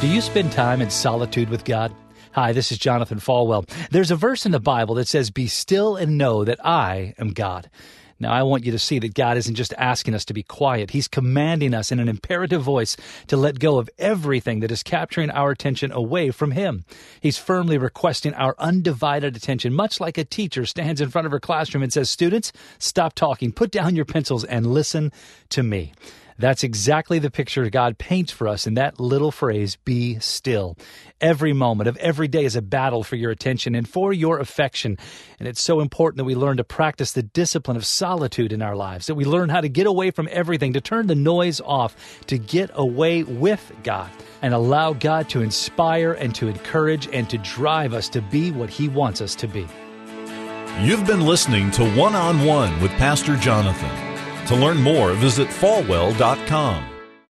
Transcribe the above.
Do you spend time in solitude with God? Hi, this is Jonathan Falwell. There's a verse in the Bible that says, Be still and know that I am God. Now, I want you to see that God isn't just asking us to be quiet. He's commanding us in an imperative voice to let go of everything that is capturing our attention away from Him. He's firmly requesting our undivided attention, much like a teacher stands in front of her classroom and says, Students, stop talking, put down your pencils, and listen to me. That's exactly the picture God paints for us in that little phrase, be still. Every moment of every day is a battle for your attention and for your affection. And it's so important that we learn to practice the discipline of solitude in our lives, that we learn how to get away from everything, to turn the noise off, to get away with God and allow God to inspire and to encourage and to drive us to be what He wants us to be. You've been listening to One on One with Pastor Jonathan. To learn more, visit falwell.com.